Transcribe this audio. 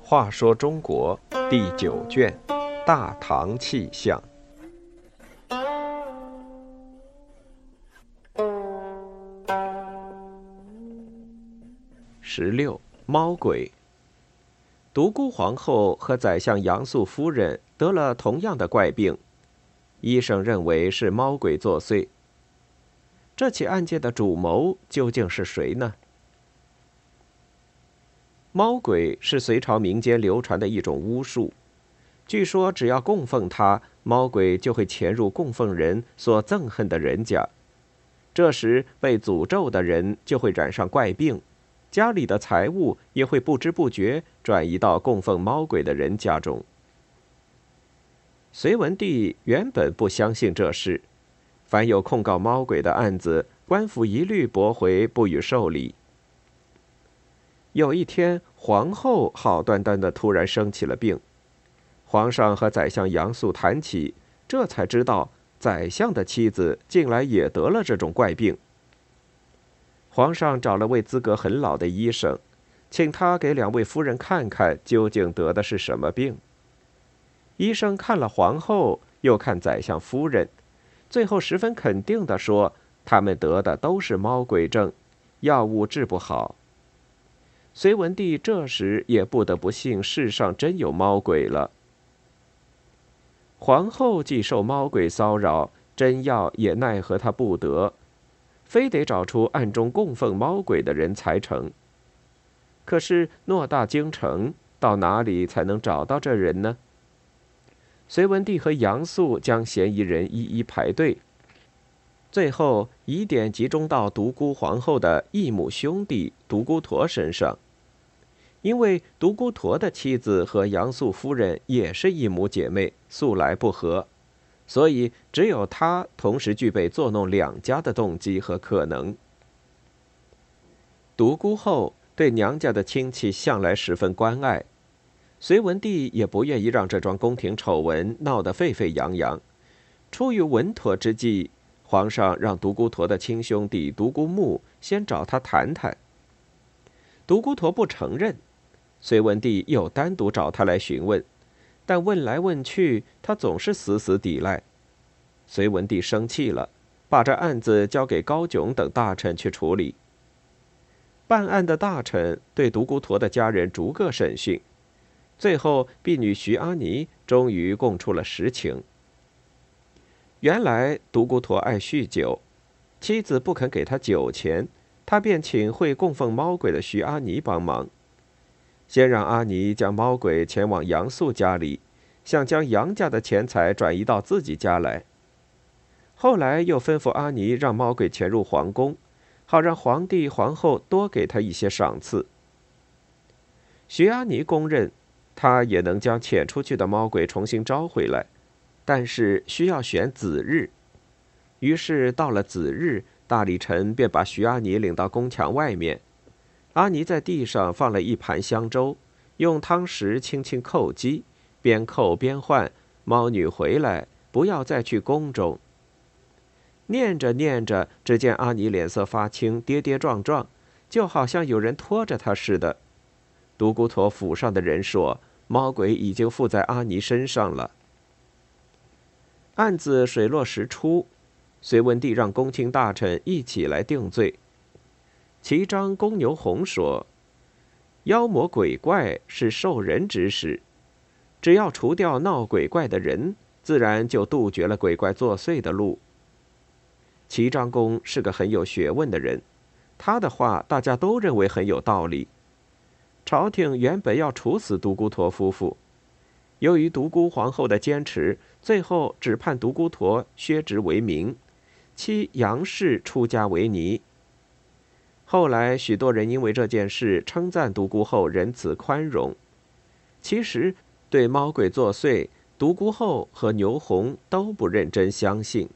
话说中国第九卷《大唐气象》十六猫鬼。独孤皇后和宰相杨素夫人得了同样的怪病，医生认为是猫鬼作祟。这起案件的主谋究竟是谁呢？猫鬼是隋朝民间流传的一种巫术，据说只要供奉它，猫鬼就会潜入供奉人所憎恨的人家，这时被诅咒的人就会染上怪病。家里的财物也会不知不觉转移到供奉猫鬼的人家中。隋文帝原本不相信这事，凡有控告猫鬼的案子，官府一律驳回，不予受理。有一天，皇后好端端的突然生起了病，皇上和宰相杨素谈起，这才知道宰相的妻子近来也得了这种怪病。皇上找了位资格很老的医生，请他给两位夫人看看究竟得的是什么病。医生看了皇后，又看宰相夫人，最后十分肯定地说：“他们得的都是猫鬼症，药物治不好。”隋文帝这时也不得不信世上真有猫鬼了。皇后既受猫鬼骚扰，真药也奈何她不得。非得找出暗中供奉猫鬼的人才成。可是偌大京城，到哪里才能找到这人呢？隋文帝和杨素将嫌疑人一一排队，最后疑点集中到独孤皇后的异母兄弟独孤陀身上，因为独孤陀的妻子和杨素夫人也是一母姐妹，素来不和。所以，只有他同时具备作弄两家的动机和可能。独孤后对娘家的亲戚向来十分关爱，隋文帝也不愿意让这桩宫廷丑闻闹得沸沸扬扬。出于稳妥之计，皇上让独孤陀的亲兄弟独孤牧先找他谈谈。独孤陀不承认，隋文帝又单独找他来询问。但问来问去，他总是死死抵赖。隋文帝生气了，把这案子交给高炯等大臣去处理。办案的大臣对独孤陀的家人逐个审讯，最后婢女徐阿尼终于供出了实情。原来独孤陀爱酗酒，妻子不肯给他酒钱，他便请会供奉猫鬼的徐阿尼帮忙。先让阿尼将猫鬼前往杨素家里，想将杨家的钱财转移到自己家来。后来又吩咐阿尼让猫鬼潜入皇宫，好让皇帝皇后多给他一些赏赐。徐阿尼公认，他也能将潜出去的猫鬼重新招回来，但是需要选子日。于是到了子日，大力臣便把徐阿尼领到宫墙外面。阿尼在地上放了一盘香粥，用汤匙轻轻叩击，边叩边唤猫女回来，不要再去宫中。念着念着，只见阿尼脸色发青，跌跌撞撞，就好像有人拖着他似的。独孤陀府上的人说，猫鬼已经附在阿尼身上了。案子水落石出，隋文帝让公卿大臣一起来定罪。齐章公牛弘说：“妖魔鬼怪是受人指使，只要除掉闹鬼怪的人，自然就杜绝了鬼怪作祟的路。”齐章公是个很有学问的人，他的话大家都认为很有道理。朝廷原本要处死独孤陀夫妇，由于独孤皇后的坚持，最后只判独孤陀削职为民，妻杨氏出家为尼。后来，许多人因为这件事称赞独孤后仁慈宽容。其实，对猫鬼作祟，独孤后和牛弘都不认真相信。